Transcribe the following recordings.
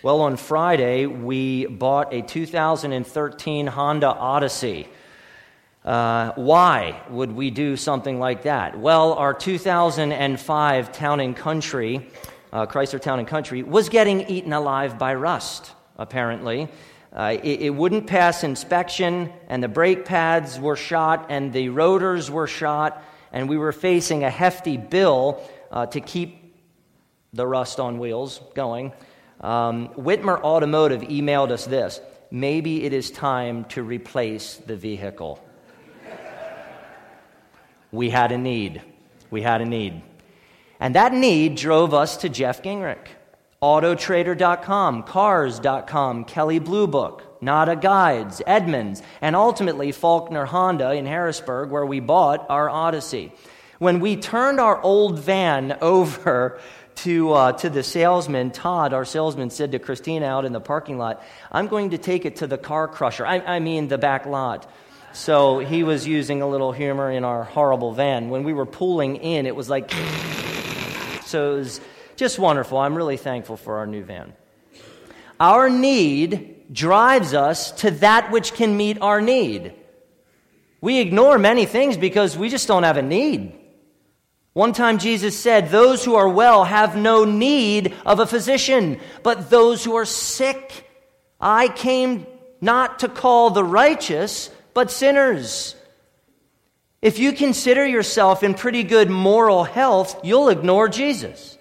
Well, on Friday, we bought a 2013 Honda Odyssey. Uh, why would we do something like that? Well, our 2005 Town and Country, uh, Chrysler Town and Country, was getting eaten alive by rust, apparently. Uh, it, it, wouldn't pass inspection, and the brake pads were shot, and the rotors were shot, and we were facing a hefty bill uh, to keep the rust on wheels going. Um, Whitmer Automotive emailed us this maybe it is time to replace the vehicle. we had a need. We had a need. And that need drove us to Jeff Gingrich. Autotrader.com, Cars.com, Kelley Blue Book, Nada Guides, Edmunds, and ultimately Faulkner Honda in Harrisburg, where we bought our Odyssey. When we turned our old van over to, uh, to the salesman, Todd, our salesman, said to Christina out in the parking lot, I'm going to take it to the car crusher. I, I mean, the back lot. So he was using a little humor in our horrible van. When we were pulling in, it was like, so it was just wonderful. I'm really thankful for our new van. Our need drives us to that which can meet our need. We ignore many things because we just don't have a need. One time Jesus said, Those who are well have no need of a physician, but those who are sick. I came not to call the righteous, but sinners. If you consider yourself in pretty good moral health, you'll ignore Jesus.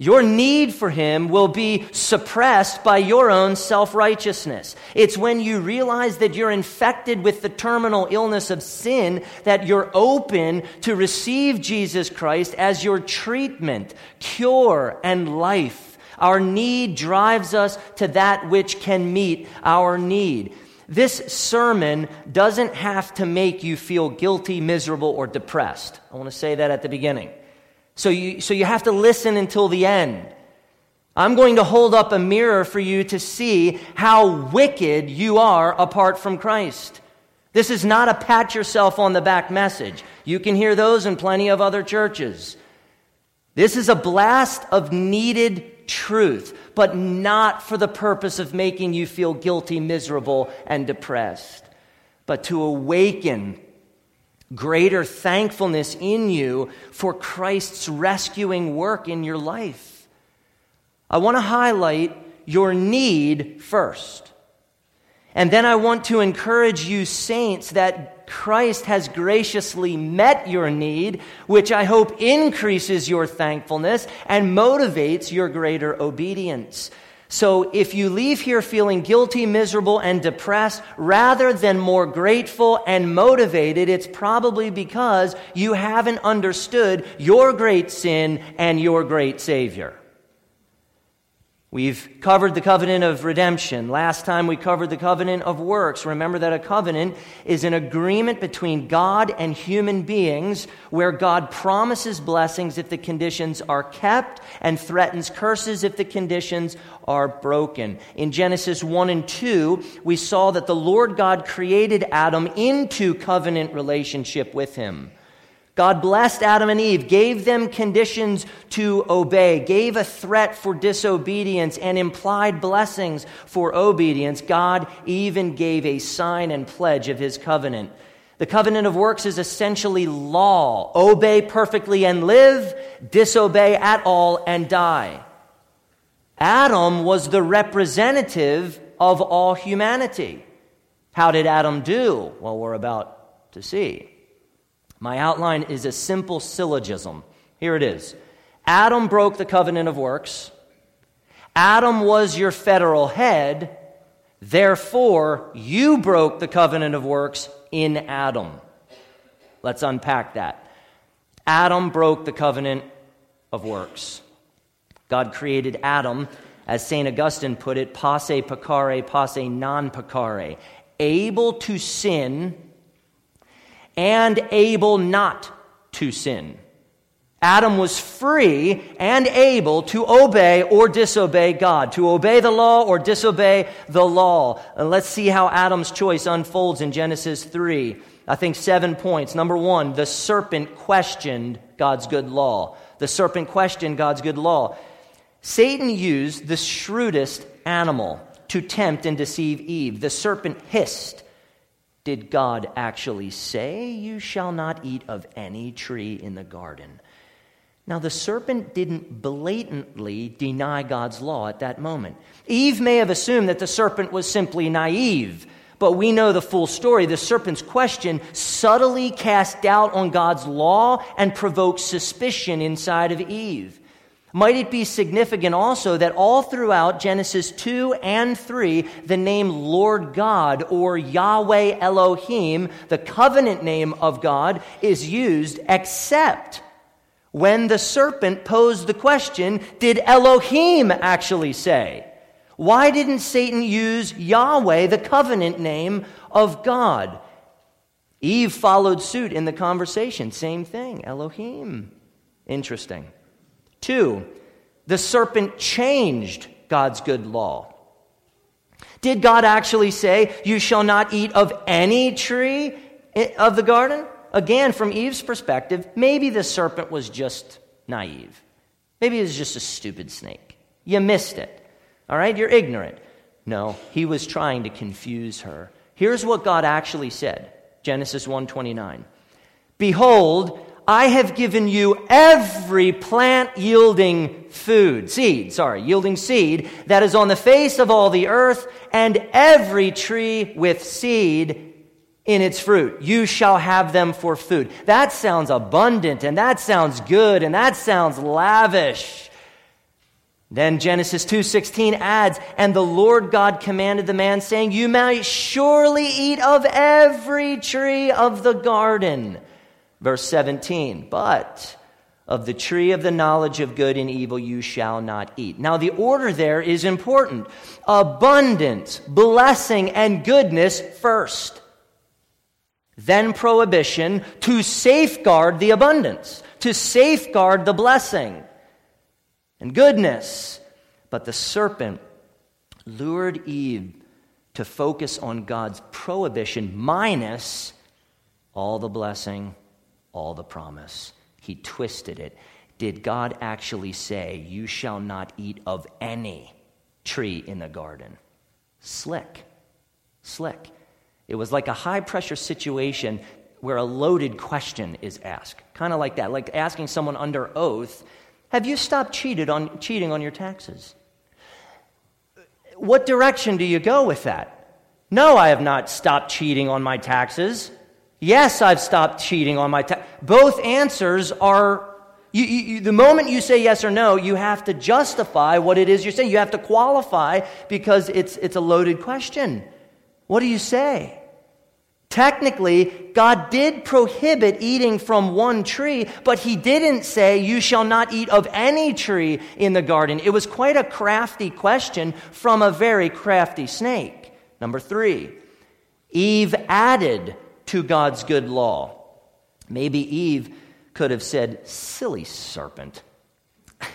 Your need for him will be suppressed by your own self righteousness. It's when you realize that you're infected with the terminal illness of sin that you're open to receive Jesus Christ as your treatment, cure, and life. Our need drives us to that which can meet our need. This sermon doesn't have to make you feel guilty, miserable, or depressed. I want to say that at the beginning. So you, so you have to listen until the end. I'm going to hold up a mirror for you to see how wicked you are apart from Christ. This is not a pat yourself on the back message. You can hear those in plenty of other churches. This is a blast of needed truth, but not for the purpose of making you feel guilty, miserable, and depressed, but to awaken greater thankfulness in you for Christ's rescuing work in your life. I want to highlight your need first. And then I want to encourage you, saints, that Christ has graciously met your need, which I hope increases your thankfulness and motivates your greater obedience. So if you leave here feeling guilty, miserable, and depressed rather than more grateful and motivated, it's probably because you haven't understood your great sin and your great Savior. We've covered the covenant of redemption. Last time we covered the covenant of works. Remember that a covenant is an agreement between God and human beings where God promises blessings if the conditions are kept and threatens curses if the conditions are broken. In Genesis 1 and 2, we saw that the Lord God created Adam into covenant relationship with him. God blessed Adam and Eve, gave them conditions to obey, gave a threat for disobedience, and implied blessings for obedience. God even gave a sign and pledge of his covenant. The covenant of works is essentially law obey perfectly and live, disobey at all and die. Adam was the representative of all humanity. How did Adam do? Well, we're about to see. My outline is a simple syllogism. Here it is Adam broke the covenant of works. Adam was your federal head. Therefore, you broke the covenant of works in Adam. Let's unpack that. Adam broke the covenant of works. God created Adam, as St. Augustine put it, posse peccare, posse non peccare, able to sin and able not to sin. Adam was free and able to obey or disobey God, to obey the law or disobey the law. And let's see how Adam's choice unfolds in Genesis 3. I think seven points. Number one, the serpent questioned God's good law. The serpent questioned God's good law. Satan used the shrewdest animal to tempt and deceive Eve. The serpent hissed. Did God actually say, You shall not eat of any tree in the garden? Now, the serpent didn't blatantly deny God's law at that moment. Eve may have assumed that the serpent was simply naive, but we know the full story. The serpent's question subtly cast doubt on God's law and provoked suspicion inside of Eve. Might it be significant also that all throughout Genesis 2 and 3, the name Lord God or Yahweh Elohim, the covenant name of God, is used except when the serpent posed the question, Did Elohim actually say? Why didn't Satan use Yahweh, the covenant name of God? Eve followed suit in the conversation. Same thing, Elohim. Interesting. Two, the serpent changed God's good law. Did God actually say, You shall not eat of any tree of the garden? Again, from Eve's perspective, maybe the serpent was just naive. Maybe it was just a stupid snake. You missed it. All right? You're ignorant. No, he was trying to confuse her. Here's what God actually said. Genesis 1:29. Behold, I have given you every plant yielding food, seed, sorry, yielding seed that is on the face of all the earth, and every tree with seed in its fruit. You shall have them for food. That sounds abundant, and that sounds good, and that sounds lavish. Then Genesis 2:16 adds, "And the Lord God commanded the man saying, you may surely eat of every tree of the garden." Verse 17, but of the tree of the knowledge of good and evil you shall not eat. Now, the order there is important abundance, blessing, and goodness first. Then prohibition to safeguard the abundance, to safeguard the blessing and goodness. But the serpent lured Eve to focus on God's prohibition minus all the blessing all the promise. He twisted it. Did God actually say, You shall not eat of any tree in the garden? Slick. Slick. It was like a high pressure situation where a loaded question is asked. Kind of like that, like asking someone under oath, Have you stopped cheated on, cheating on your taxes? What direction do you go with that? No, I have not stopped cheating on my taxes. Yes, I've stopped cheating on my tax. Both answers are, you, you, the moment you say yes or no, you have to justify what it is you're saying. You have to qualify because it's, it's a loaded question. What do you say? Technically, God did prohibit eating from one tree, but He didn't say, You shall not eat of any tree in the garden. It was quite a crafty question from a very crafty snake. Number three, Eve added to God's good law. Maybe Eve could have said, Silly serpent.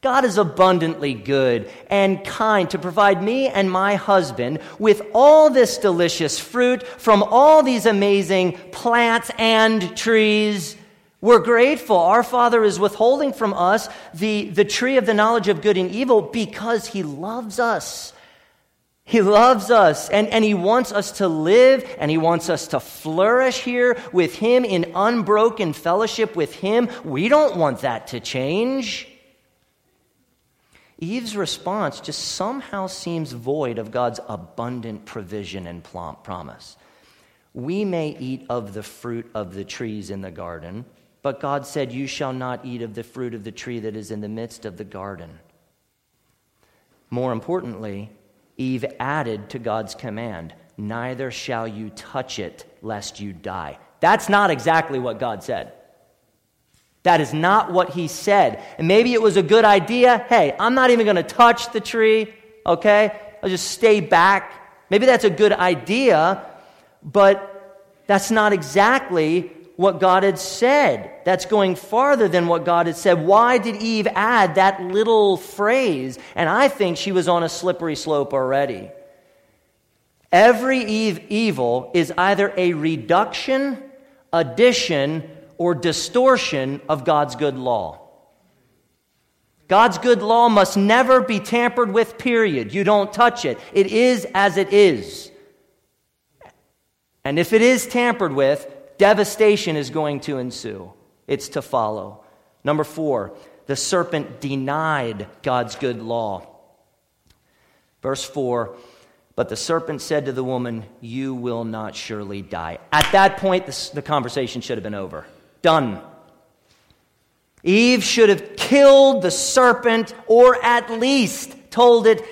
God is abundantly good and kind to provide me and my husband with all this delicious fruit from all these amazing plants and trees. We're grateful. Our Father is withholding from us the, the tree of the knowledge of good and evil because He loves us. He loves us and, and He wants us to live and He wants us to flourish here with Him in unbroken fellowship with Him. We don't want that to change. Eve's response just somehow seems void of God's abundant provision and promise. We may eat of the fruit of the trees in the garden, but God said, You shall not eat of the fruit of the tree that is in the midst of the garden. More importantly, Eve added to God's command, Neither shall you touch it, lest you die. That's not exactly what God said. That is not what he said. And maybe it was a good idea. Hey, I'm not even going to touch the tree, okay? I'll just stay back. Maybe that's a good idea, but that's not exactly what God had said. That's going farther than what God had said. Why did Eve add that little phrase? And I think she was on a slippery slope already. Every Eve evil is either a reduction, addition, or distortion of God's good law. God's good law must never be tampered with, period. You don't touch it. It is as it is. And if it is tampered with, devastation is going to ensue. It's to follow. Number four, the serpent denied God's good law. Verse 4 But the serpent said to the woman, You will not surely die. At that point, the, the conversation should have been over. Done. Eve should have killed the serpent or at least told it,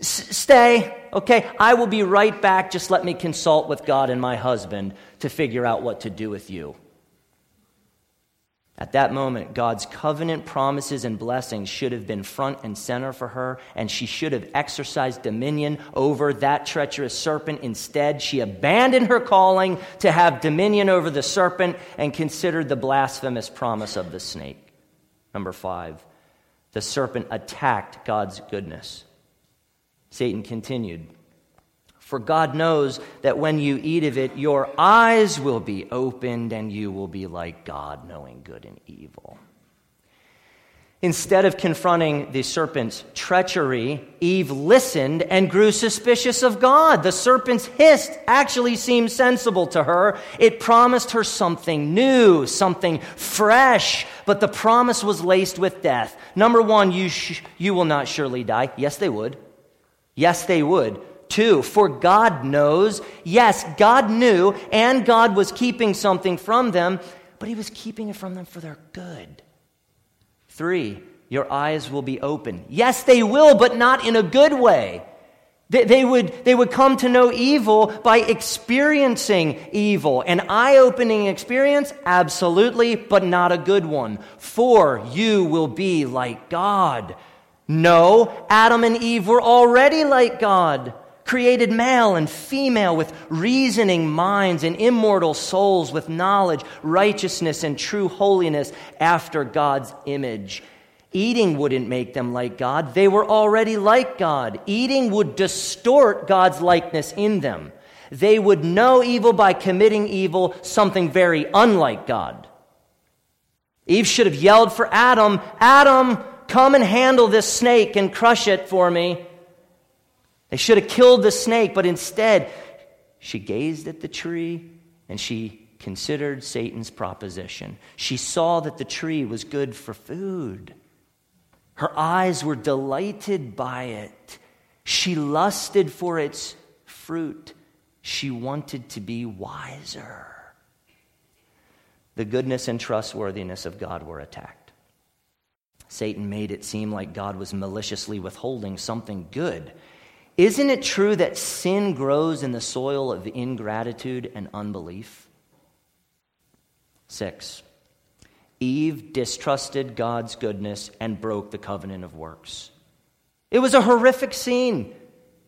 Stay, okay? I will be right back. Just let me consult with God and my husband to figure out what to do with you. At that moment, God's covenant promises and blessings should have been front and center for her, and she should have exercised dominion over that treacherous serpent. Instead, she abandoned her calling to have dominion over the serpent and considered the blasphemous promise of the snake. Number five, the serpent attacked God's goodness. Satan continued, For God knows that when you eat of it, your eyes will be opened and you will be like God, knowing good and evil. Instead of confronting the serpent's treachery, Eve listened and grew suspicious of God. The serpent's hiss actually seemed sensible to her. It promised her something new, something fresh, but the promise was laced with death. Number one, you, sh- you will not surely die. Yes, they would. Yes, they would. Two, for God knows. Yes, God knew, and God was keeping something from them, but He was keeping it from them for their good. Three, your eyes will be open. Yes, they will, but not in a good way. They, they, would, they would come to know evil by experiencing evil. An eye opening experience? Absolutely, but not a good one. For you will be like God. No, Adam and Eve were already like God created male and female with reasoning minds and immortal souls with knowledge, righteousness, and true holiness after God's image. Eating wouldn't make them like God. They were already like God. Eating would distort God's likeness in them. They would know evil by committing evil, something very unlike God. Eve should have yelled for Adam, Adam, come and handle this snake and crush it for me. They should have killed the snake, but instead, she gazed at the tree and she considered Satan's proposition. She saw that the tree was good for food. Her eyes were delighted by it. She lusted for its fruit. She wanted to be wiser. The goodness and trustworthiness of God were attacked. Satan made it seem like God was maliciously withholding something good isn't it true that sin grows in the soil of ingratitude and unbelief? Six, Eve distrusted God's goodness and broke the covenant of works. It was a horrific scene.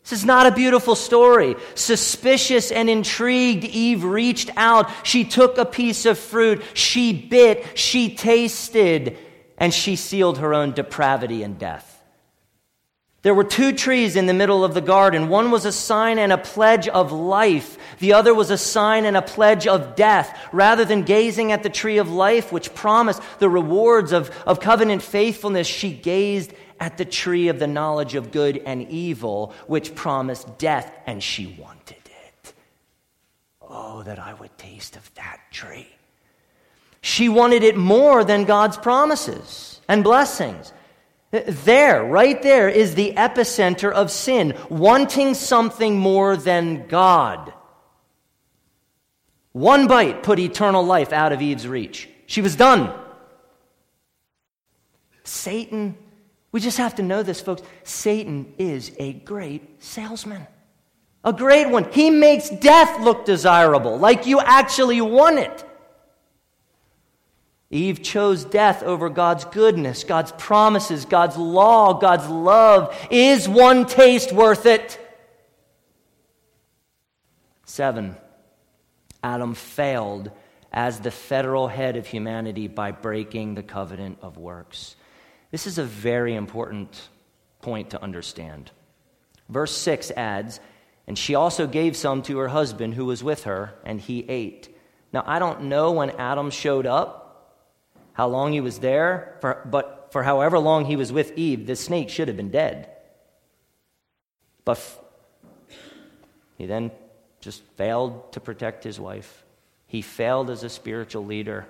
This is not a beautiful story. Suspicious and intrigued, Eve reached out. She took a piece of fruit. She bit. She tasted. And she sealed her own depravity and death. There were two trees in the middle of the garden. One was a sign and a pledge of life. The other was a sign and a pledge of death. Rather than gazing at the tree of life, which promised the rewards of, of covenant faithfulness, she gazed at the tree of the knowledge of good and evil, which promised death, and she wanted it. Oh, that I would taste of that tree. She wanted it more than God's promises and blessings. There, right there, is the epicenter of sin, wanting something more than God. One bite put eternal life out of Eve's reach. She was done. Satan, we just have to know this, folks. Satan is a great salesman. A great one. He makes death look desirable, like you actually want it. Eve chose death over God's goodness, God's promises, God's law, God's love. Is one taste worth it? Seven, Adam failed as the federal head of humanity by breaking the covenant of works. This is a very important point to understand. Verse 6 adds, And she also gave some to her husband who was with her, and he ate. Now, I don't know when Adam showed up how long he was there, for, but for however long he was with Eve, the snake should have been dead. But f- he then just failed to protect his wife. He failed as a spiritual leader.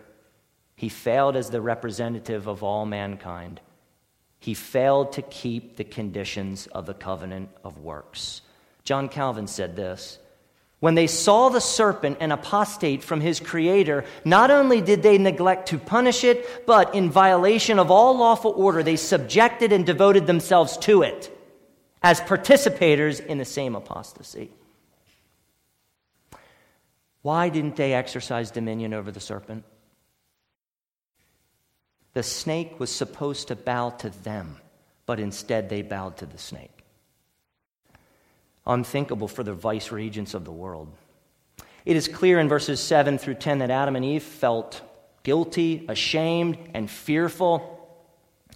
He failed as the representative of all mankind. He failed to keep the conditions of the covenant of works. John Calvin said this When they saw the serpent and apostate from his creator, not only did they neglect to punish it, but in violation of all lawful order, they subjected and devoted themselves to it as participators in the same apostasy. Why didn't they exercise dominion over the serpent? The snake was supposed to bow to them, but instead they bowed to the snake. Unthinkable for the vice regents of the world. It is clear in verses 7 through 10 that Adam and Eve felt guilty, ashamed, and fearful.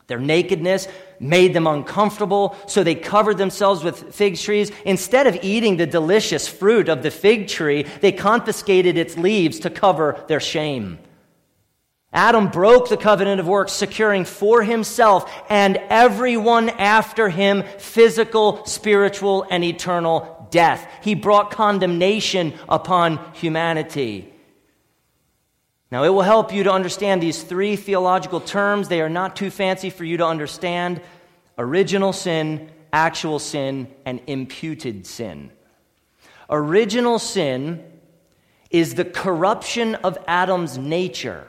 Their nakedness made them uncomfortable, so they covered themselves with fig trees. Instead of eating the delicious fruit of the fig tree, they confiscated its leaves to cover their shame. Adam broke the covenant of works, securing for himself and everyone after him physical, spiritual, and eternal death. He brought condemnation upon humanity. Now, it will help you to understand these three theological terms. They are not too fancy for you to understand original sin, actual sin, and imputed sin. Original sin is the corruption of Adam's nature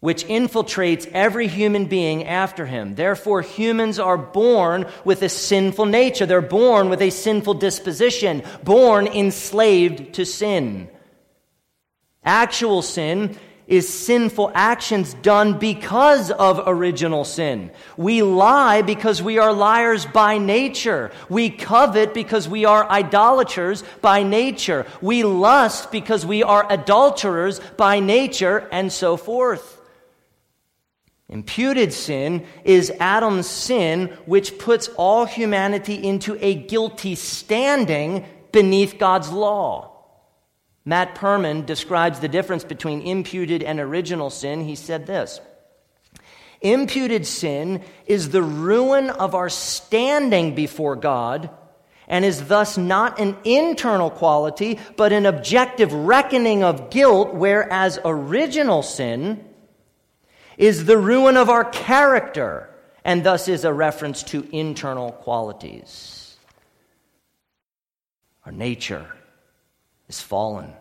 which infiltrates every human being after him. Therefore, humans are born with a sinful nature. They're born with a sinful disposition, born enslaved to sin. Actual sin is sinful actions done because of original sin. We lie because we are liars by nature. We covet because we are idolaters by nature. We lust because we are adulterers by nature, and so forth. Imputed sin is Adam's sin, which puts all humanity into a guilty standing beneath God's law. Matt Perman describes the difference between imputed and original sin. He said this Imputed sin is the ruin of our standing before God and is thus not an internal quality, but an objective reckoning of guilt, whereas original sin is the ruin of our character, and thus is a reference to internal qualities. Our nature is fallen,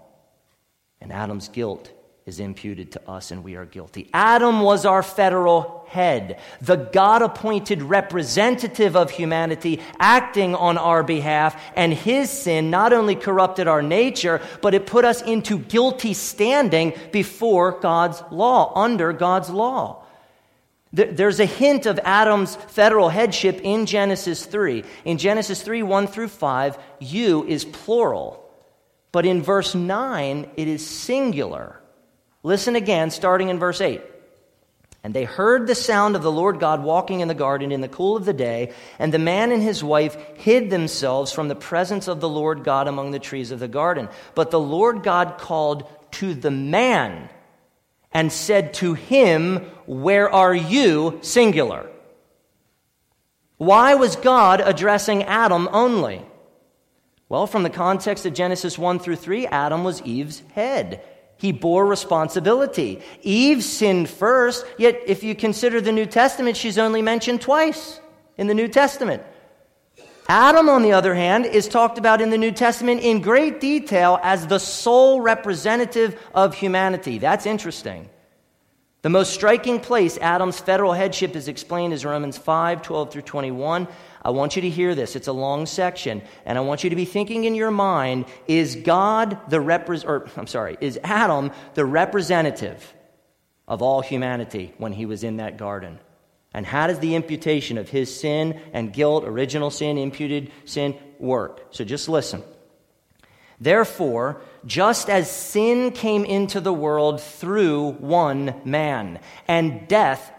and Adam's guilt is imputed to us, and we are guilty. Adam was our federal head, the God appointed representative of humanity acting on our behalf, and his sin not only corrupted our nature, but it put us into guilty standing before God's law, under God's law. There's a hint of Adam's federal headship in Genesis 3. In Genesis 3, 1 through 5, you is plural. But in verse 9, it is singular. Listen again, starting in verse 8. And they heard the sound of the Lord God walking in the garden in the cool of the day, and the man and his wife hid themselves from the presence of the Lord God among the trees of the garden. But the Lord God called to the man and said to him, Where are you? Singular. Why was God addressing Adam only? Well, from the context of Genesis 1 through 3, Adam was Eve's head. He bore responsibility. Eve sinned first, yet if you consider the New Testament, she's only mentioned twice in the New Testament. Adam, on the other hand, is talked about in the New Testament in great detail as the sole representative of humanity. That's interesting. The most striking place Adam's federal headship is explained is Romans 5 12 through 21. I want you to hear this. It's a long section, and I want you to be thinking in your mind is God the repres- or I'm sorry, is Adam the representative of all humanity when he was in that garden? And how does the imputation of his sin and guilt, original sin, imputed sin, work? So just listen. Therefore, just as sin came into the world through one man, and death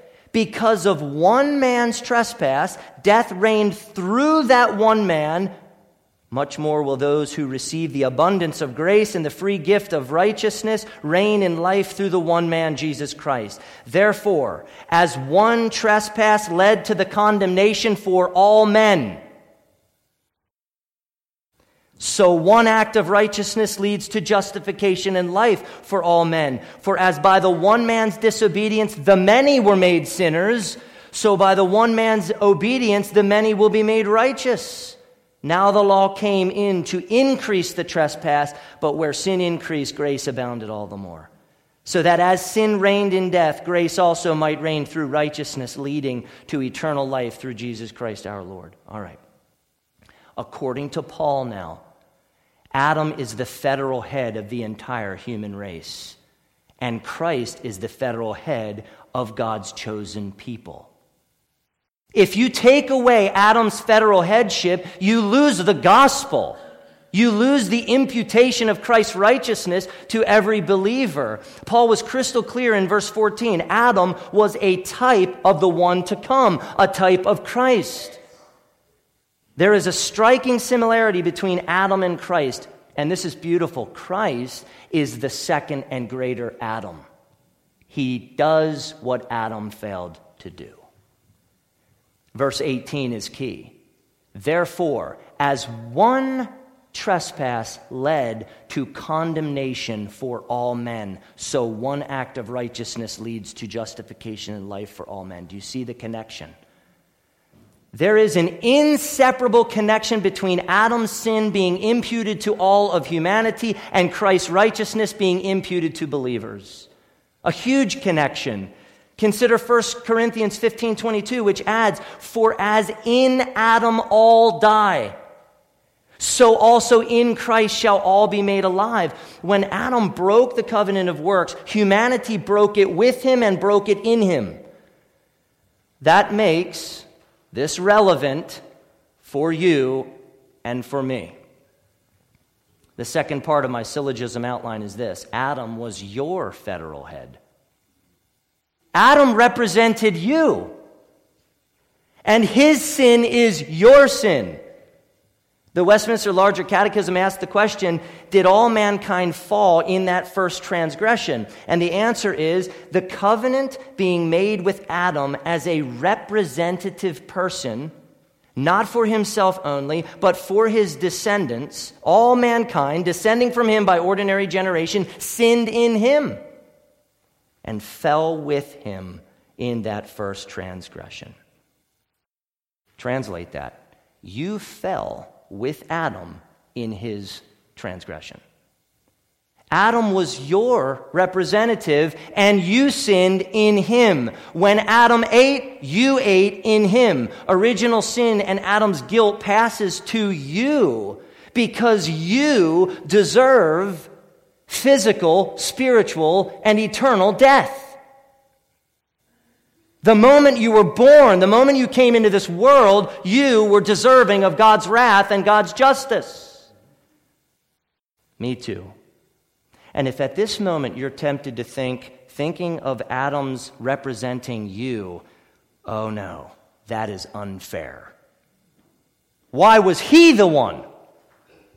because of one man's trespass, death reigned through that one man, much more will those who receive the abundance of grace and the free gift of righteousness reign in life through the one man, Jesus Christ. Therefore, as one trespass led to the condemnation for all men, so one act of righteousness leads to justification and life for all men. For as by the one man's disobedience the many were made sinners, so by the one man's obedience the many will be made righteous. Now the law came in to increase the trespass, but where sin increased, grace abounded all the more. So that as sin reigned in death, grace also might reign through righteousness, leading to eternal life through Jesus Christ our Lord. All right. According to Paul now, Adam is the federal head of the entire human race, and Christ is the federal head of God's chosen people. If you take away Adam's federal headship, you lose the gospel. You lose the imputation of Christ's righteousness to every believer. Paul was crystal clear in verse 14. Adam was a type of the one to come, a type of Christ. There is a striking similarity between Adam and Christ, and this is beautiful. Christ is the second and greater Adam. He does what Adam failed to do. Verse 18 is key. Therefore, as one trespass led to condemnation for all men, so one act of righteousness leads to justification and life for all men. Do you see the connection? There is an inseparable connection between Adam's sin being imputed to all of humanity and Christ's righteousness being imputed to believers. A huge connection. Consider 1 Corinthians 15 22, which adds, For as in Adam all die, so also in Christ shall all be made alive. When Adam broke the covenant of works, humanity broke it with him and broke it in him. That makes this relevant for you and for me. The second part of my syllogism outline is this Adam was your federal head. Adam represented you, and his sin is your sin. The Westminster Larger Catechism asks the question Did all mankind fall in that first transgression? And the answer is the covenant being made with Adam as a representative person, not for himself only, but for his descendants, all mankind, descending from him by ordinary generation, sinned in him and fell with him in that first transgression. Translate that. You fell with Adam in his transgression. Adam was your representative, and you sinned in him. When Adam ate, you ate in him. Original sin and Adam's guilt passes to you because you deserve physical, spiritual, and eternal death. The moment you were born, the moment you came into this world, you were deserving of God's wrath and God's justice. Me too. And if at this moment you're tempted to think, thinking of Adam's representing you, oh no, that is unfair. Why was he the one?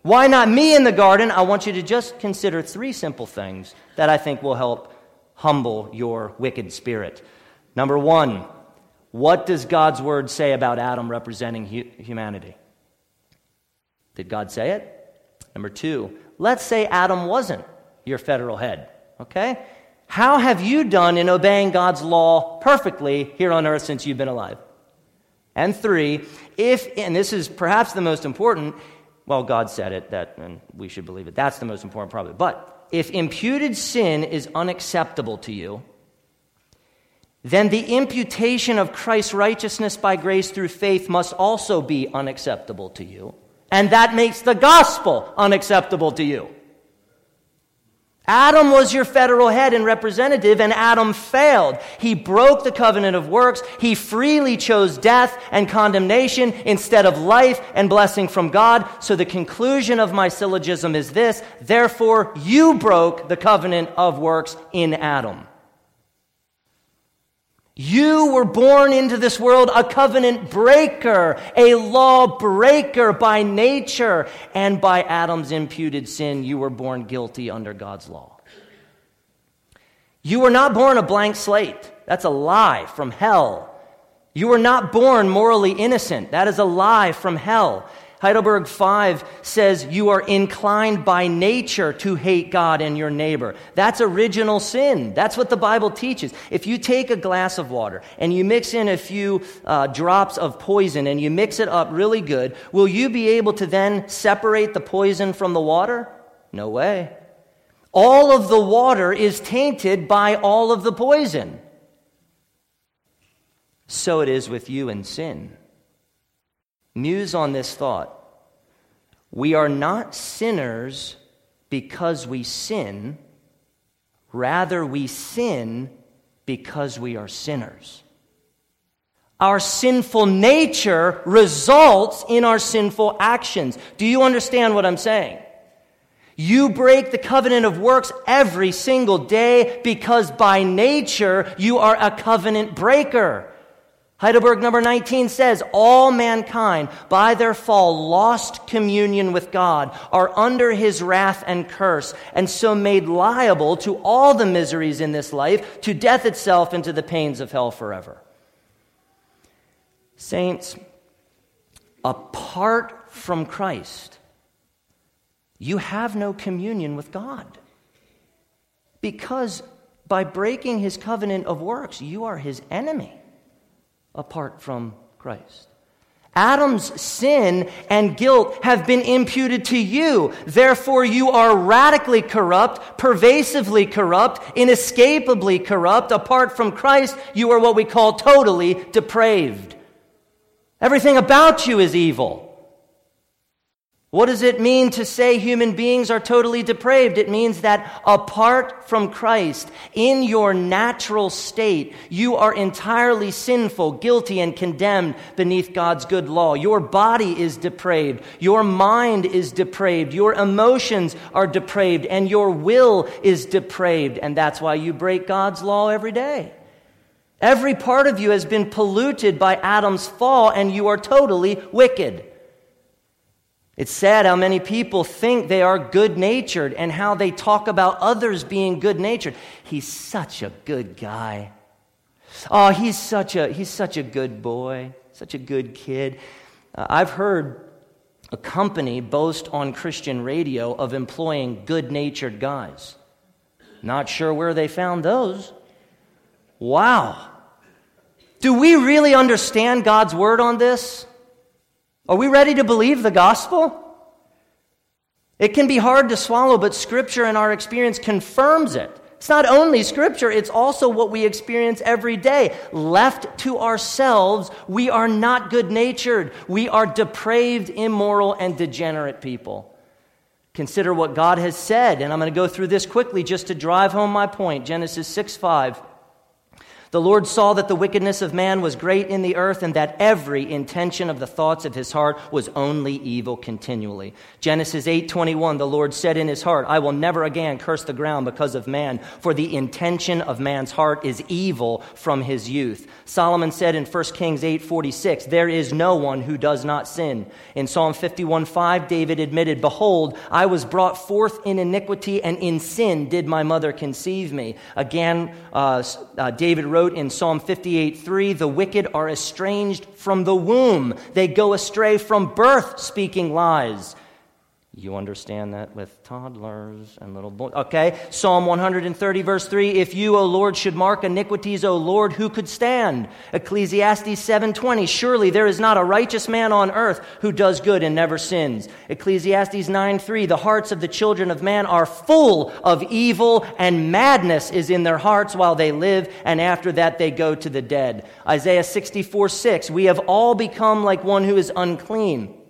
Why not me in the garden? I want you to just consider three simple things that I think will help humble your wicked spirit. Number one, what does God's word say about Adam representing hu- humanity? Did God say it? Number two, let's say Adam wasn't your federal head, okay? How have you done in obeying God's law perfectly here on earth since you've been alive? And three, if, and this is perhaps the most important, well, God said it, that, and we should believe it. That's the most important, probably. But if imputed sin is unacceptable to you, then the imputation of Christ's righteousness by grace through faith must also be unacceptable to you. And that makes the gospel unacceptable to you. Adam was your federal head and representative, and Adam failed. He broke the covenant of works. He freely chose death and condemnation instead of life and blessing from God. So the conclusion of my syllogism is this therefore, you broke the covenant of works in Adam. You were born into this world a covenant breaker, a law breaker by nature, and by Adam's imputed sin, you were born guilty under God's law. You were not born a blank slate. That's a lie from hell. You were not born morally innocent. That is a lie from hell. Heidelberg 5 says you are inclined by nature to hate God and your neighbor. That's original sin. That's what the Bible teaches. If you take a glass of water and you mix in a few uh, drops of poison and you mix it up really good, will you be able to then separate the poison from the water? No way. All of the water is tainted by all of the poison. So it is with you and sin. Muse on this thought. We are not sinners because we sin, rather, we sin because we are sinners. Our sinful nature results in our sinful actions. Do you understand what I'm saying? You break the covenant of works every single day because by nature you are a covenant breaker. Heidelberg number 19 says, All mankind, by their fall, lost communion with God, are under his wrath and curse, and so made liable to all the miseries in this life, to death itself, and to the pains of hell forever. Saints, apart from Christ, you have no communion with God. Because by breaking his covenant of works, you are his enemy apart from Christ. Adam's sin and guilt have been imputed to you. Therefore, you are radically corrupt, pervasively corrupt, inescapably corrupt. Apart from Christ, you are what we call totally depraved. Everything about you is evil. What does it mean to say human beings are totally depraved? It means that apart from Christ, in your natural state, you are entirely sinful, guilty, and condemned beneath God's good law. Your body is depraved. Your mind is depraved. Your emotions are depraved. And your will is depraved. And that's why you break God's law every day. Every part of you has been polluted by Adam's fall, and you are totally wicked. It's sad how many people think they are good natured and how they talk about others being good natured. He's such a good guy. Oh, he's such a, he's such a good boy, such a good kid. Uh, I've heard a company boast on Christian radio of employing good natured guys. Not sure where they found those. Wow. Do we really understand God's word on this? Are we ready to believe the gospel? It can be hard to swallow, but Scripture and our experience confirms it. It's not only Scripture, it's also what we experience every day. Left to ourselves, we are not good natured. We are depraved, immoral, and degenerate people. Consider what God has said, and I'm going to go through this quickly just to drive home my point. Genesis 6 5. The Lord saw that the wickedness of man was great in the earth and that every intention of the thoughts of his heart was only evil continually. Genesis 8:21 The Lord said in his heart, I will never again curse the ground because of man, for the intention of man's heart is evil from his youth. Solomon said in 1 Kings 8:46, There is no one who does not sin. In Psalm 51:5 David admitted, Behold, I was brought forth in iniquity and in sin did my mother conceive me. Again, uh, uh, David wrote wrote in Psalm 58 3 The wicked are estranged from the womb, they go astray from birth, speaking lies. You understand that with toddlers and little boys. Okay, Psalm 130, verse 3 If you, O Lord, should mark iniquities, O Lord, who could stand? Ecclesiastes 7:20 Surely there is not a righteous man on earth who does good and never sins. Ecclesiastes 9:3 The hearts of the children of man are full of evil, and madness is in their hearts while they live, and after that they go to the dead. Isaiah 64:6 We have all become like one who is unclean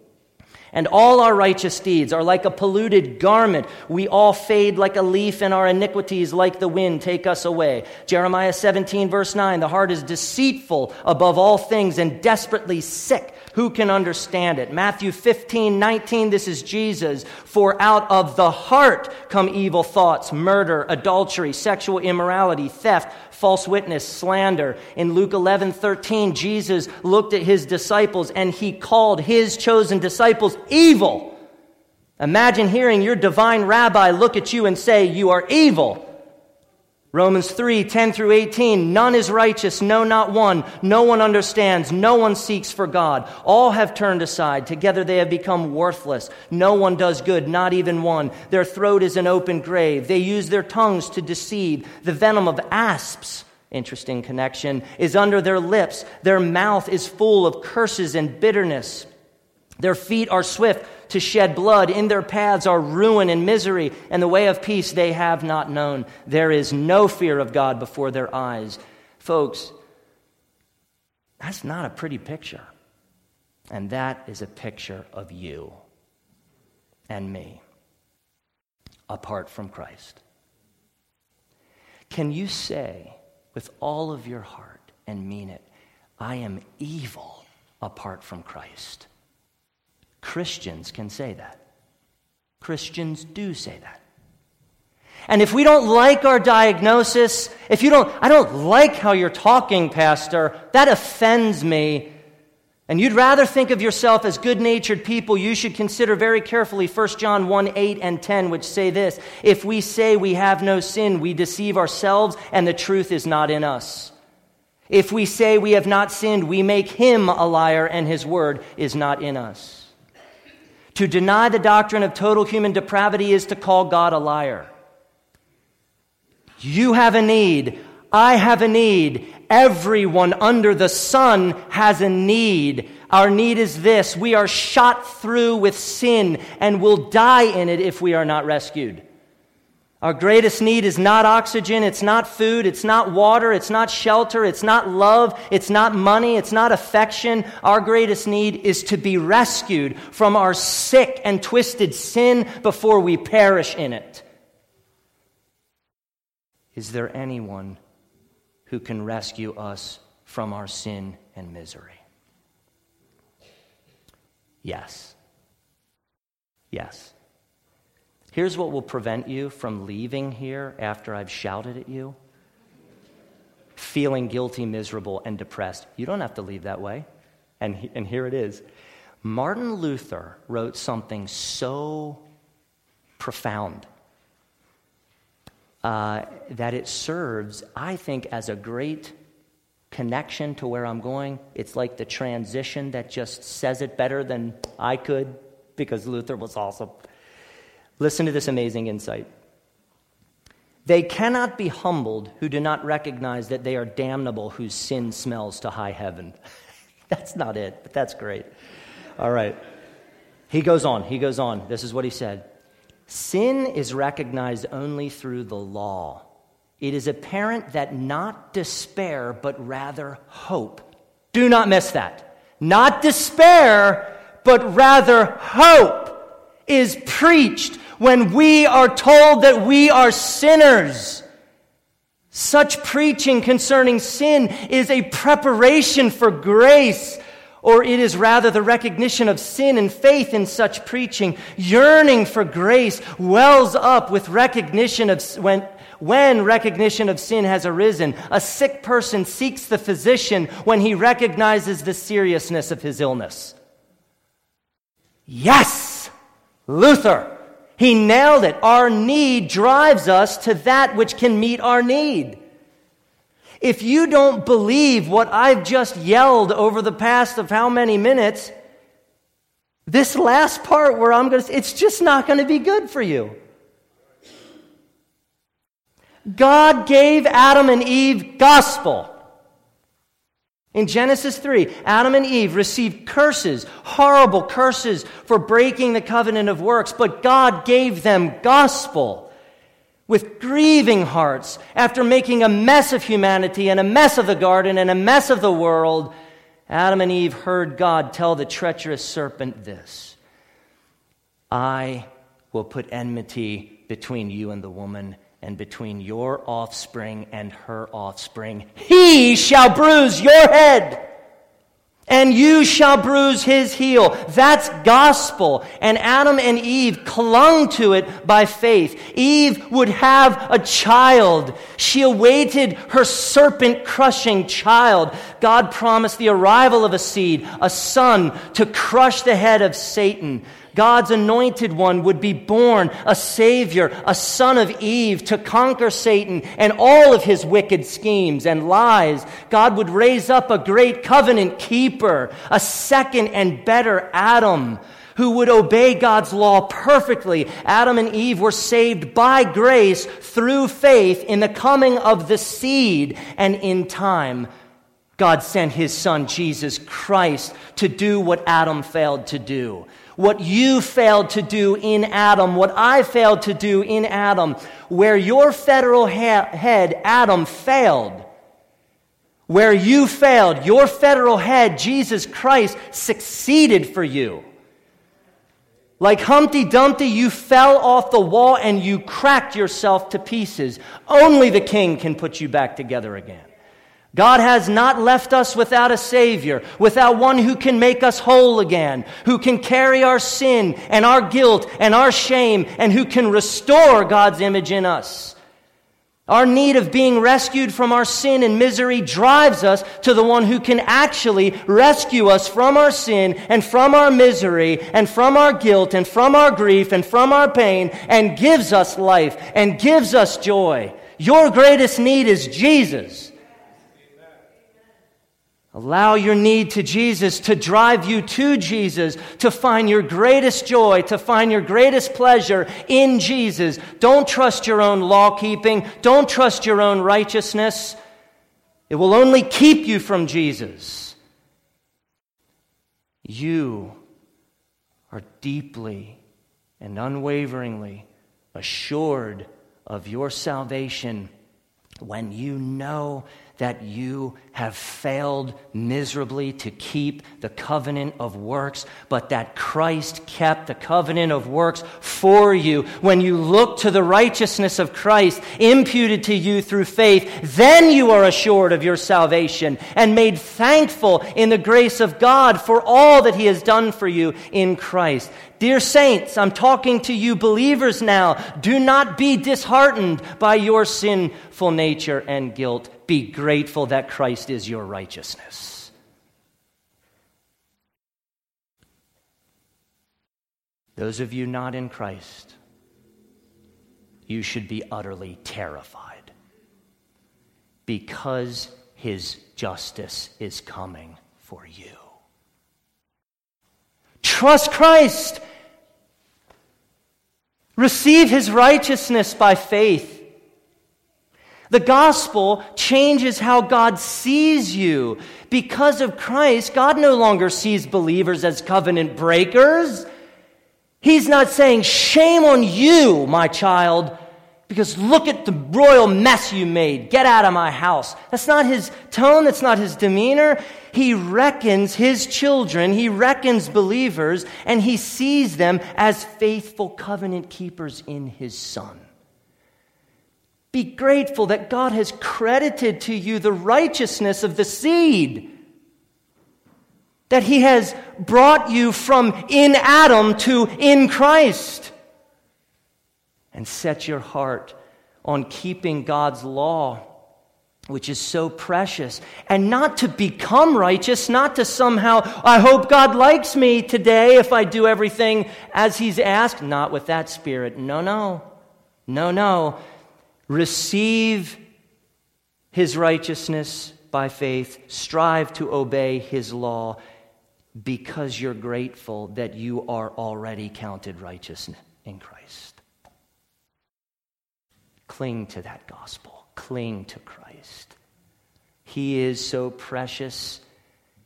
and all our righteous deeds are like a polluted garment. We all fade like a leaf, and our iniquities, like the wind, take us away. Jeremiah 17, verse 9 The heart is deceitful above all things and desperately sick. Who can understand it? Matthew 15, 19, this is Jesus. For out of the heart come evil thoughts, murder, adultery, sexual immorality, theft false witness, slander. In Luke 11 13, Jesus looked at his disciples and he called his chosen disciples evil. Imagine hearing your divine rabbi look at you and say, You are evil. Romans 3 10 through 18. None is righteous, no, not one. No one understands. No one seeks for God. All have turned aside. Together they have become worthless. No one does good, not even one. Their throat is an open grave. They use their tongues to deceive. The venom of asps, interesting connection, is under their lips. Their mouth is full of curses and bitterness. Their feet are swift to shed blood. In their paths are ruin and misery, and the way of peace they have not known. There is no fear of God before their eyes. Folks, that's not a pretty picture. And that is a picture of you and me apart from Christ. Can you say with all of your heart and mean it, I am evil apart from Christ? Christians can say that. Christians do say that. And if we don't like our diagnosis, if you don't, I don't like how you're talking, Pastor, that offends me. And you'd rather think of yourself as good natured people, you should consider very carefully 1 John 1 8 and 10, which say this If we say we have no sin, we deceive ourselves, and the truth is not in us. If we say we have not sinned, we make him a liar, and his word is not in us. To deny the doctrine of total human depravity is to call God a liar. You have a need. I have a need. Everyone under the sun has a need. Our need is this we are shot through with sin and will die in it if we are not rescued. Our greatest need is not oxygen, it's not food, it's not water, it's not shelter, it's not love, it's not money, it's not affection. Our greatest need is to be rescued from our sick and twisted sin before we perish in it. Is there anyone who can rescue us from our sin and misery? Yes. Yes. Here's what will prevent you from leaving here after I've shouted at you feeling guilty, miserable, and depressed. You don't have to leave that way. And, and here it is. Martin Luther wrote something so profound uh, that it serves, I think, as a great connection to where I'm going. It's like the transition that just says it better than I could because Luther was awesome. Listen to this amazing insight. They cannot be humbled who do not recognize that they are damnable whose sin smells to high heaven. that's not it, but that's great. All right. He goes on, he goes on. This is what he said Sin is recognized only through the law. It is apparent that not despair, but rather hope. Do not miss that. Not despair, but rather hope is preached when we are told that we are sinners. Such preaching concerning sin is a preparation for grace, or it is rather the recognition of sin and faith in such preaching. Yearning for grace wells up with recognition of when, when recognition of sin has arisen. A sick person seeks the physician when he recognizes the seriousness of his illness. Yes, Luther. He nailed it. Our need drives us to that which can meet our need. If you don't believe what I've just yelled over the past of how many minutes, This last part where I'm going to, it's just not going to be good for you. God gave Adam and Eve gospel. In Genesis 3, Adam and Eve received curses, horrible curses for breaking the covenant of works, but God gave them gospel with grieving hearts after making a mess of humanity and a mess of the garden and a mess of the world. Adam and Eve heard God tell the treacherous serpent this I will put enmity between you and the woman and between your offspring and her offspring. He shall bruise your head, and you shall bruise his heel. That's gospel. And Adam and Eve clung to it by faith. Eve would have a child. She awaited her serpent crushing child. God promised the arrival of a seed, a son, to crush the head of Satan. God's anointed one would be born, a Savior, a son of Eve, to conquer Satan and all of his wicked schemes and lies. God would raise up a great covenant keeper, a second and better Adam who would obey God's law perfectly. Adam and Eve were saved by grace through faith in the coming of the seed and in time. God sent his son, Jesus Christ, to do what Adam failed to do what you failed to do in Adam, what I failed to do in Adam, where your federal head, Adam, failed. Where you failed, your federal head, Jesus Christ, succeeded for you. Like Humpty Dumpty, you fell off the wall and you cracked yourself to pieces. Only the king can put you back together again. God has not left us without a Savior, without one who can make us whole again, who can carry our sin and our guilt and our shame, and who can restore God's image in us. Our need of being rescued from our sin and misery drives us to the one who can actually rescue us from our sin and from our misery and from our guilt and from our grief and from our pain and gives us life and gives us joy. Your greatest need is Jesus. Allow your need to Jesus to drive you to Jesus, to find your greatest joy, to find your greatest pleasure in Jesus. Don't trust your own law keeping. Don't trust your own righteousness. It will only keep you from Jesus. You are deeply and unwaveringly assured of your salvation when you know that you have failed miserably to keep the covenant of works, but that Christ kept the covenant of works for you. When you look to the righteousness of Christ imputed to you through faith, then you are assured of your salvation and made thankful in the grace of God for all that He has done for you in Christ. Dear saints, I'm talking to you believers now. Do not be disheartened by your sinful nature and guilt. Be grateful that Christ is your righteousness. Those of you not in Christ, you should be utterly terrified because his justice is coming for you. Trust Christ. Receive his righteousness by faith. The gospel changes how God sees you. Because of Christ, God no longer sees believers as covenant breakers. He's not saying, Shame on you, my child, because look at the royal mess you made. Get out of my house. That's not his tone, that's not his demeanor. He reckons his children, he reckons believers, and he sees them as faithful covenant keepers in his Son. Be grateful that God has credited to you the righteousness of the seed. That He has brought you from in Adam to in Christ. And set your heart on keeping God's law, which is so precious. And not to become righteous, not to somehow, I hope God likes me today if I do everything as He's asked. Not with that spirit. No, no. No, no receive his righteousness by faith, strive to obey his law, because you're grateful that you are already counted righteous in Christ. Cling to that gospel, cling to Christ. He is so precious,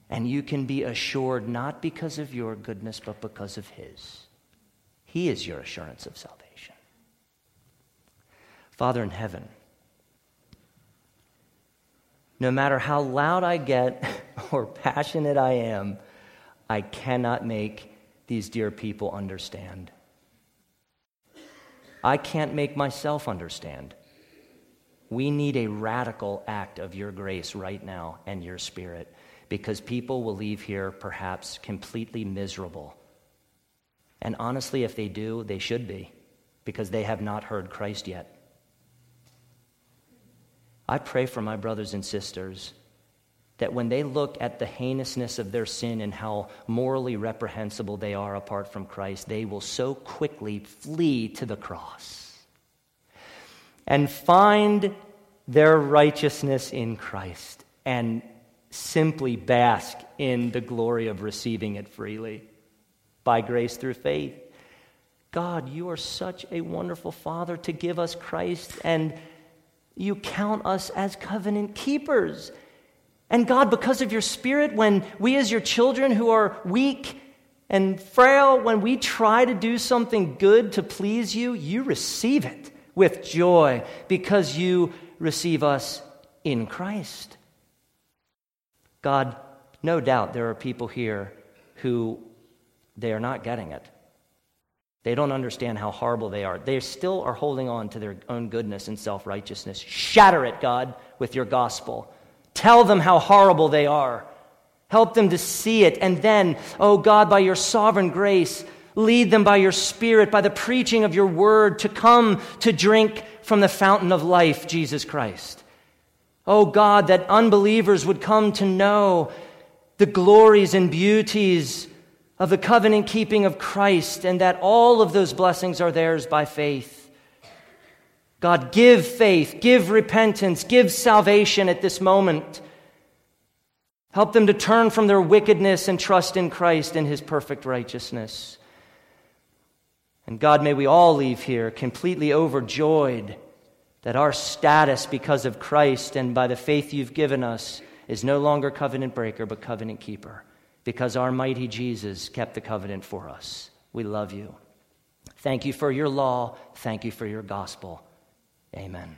and you can be assured not because of your goodness, but because of His. He is your assurance of salvation. Father in heaven, no matter how loud I get or passionate I am, I cannot make these dear people understand. I can't make myself understand. We need a radical act of your grace right now and your spirit because people will leave here perhaps completely miserable. And honestly, if they do, they should be because they have not heard Christ yet. I pray for my brothers and sisters that when they look at the heinousness of their sin and how morally reprehensible they are apart from Christ, they will so quickly flee to the cross and find their righteousness in Christ and simply bask in the glory of receiving it freely by grace through faith. God, you are such a wonderful Father to give us Christ, and you count us as covenant keepers. And God, because of your Spirit, when we as your children who are weak and frail, when we try to do something good to please you, you receive it with joy because you receive us in Christ. God, no doubt there are people here who they are not getting it. They don't understand how horrible they are. They still are holding on to their own goodness and self righteousness. Shatter it, God, with your gospel. Tell them how horrible they are. Help them to see it. And then, oh God, by your sovereign grace, lead them by your Spirit, by the preaching of your word, to come to drink from the fountain of life, Jesus Christ. Oh God, that unbelievers would come to know the glories and beauties of the covenant keeping of Christ, and that all of those blessings are theirs by faith. God, give faith, give repentance, give salvation at this moment. Help them to turn from their wickedness and trust in Christ and his perfect righteousness. And God, may we all leave here completely overjoyed that our status because of Christ and by the faith you've given us is no longer covenant breaker, but covenant keeper, because our mighty Jesus kept the covenant for us. We love you. Thank you for your law. Thank you for your gospel. Amen.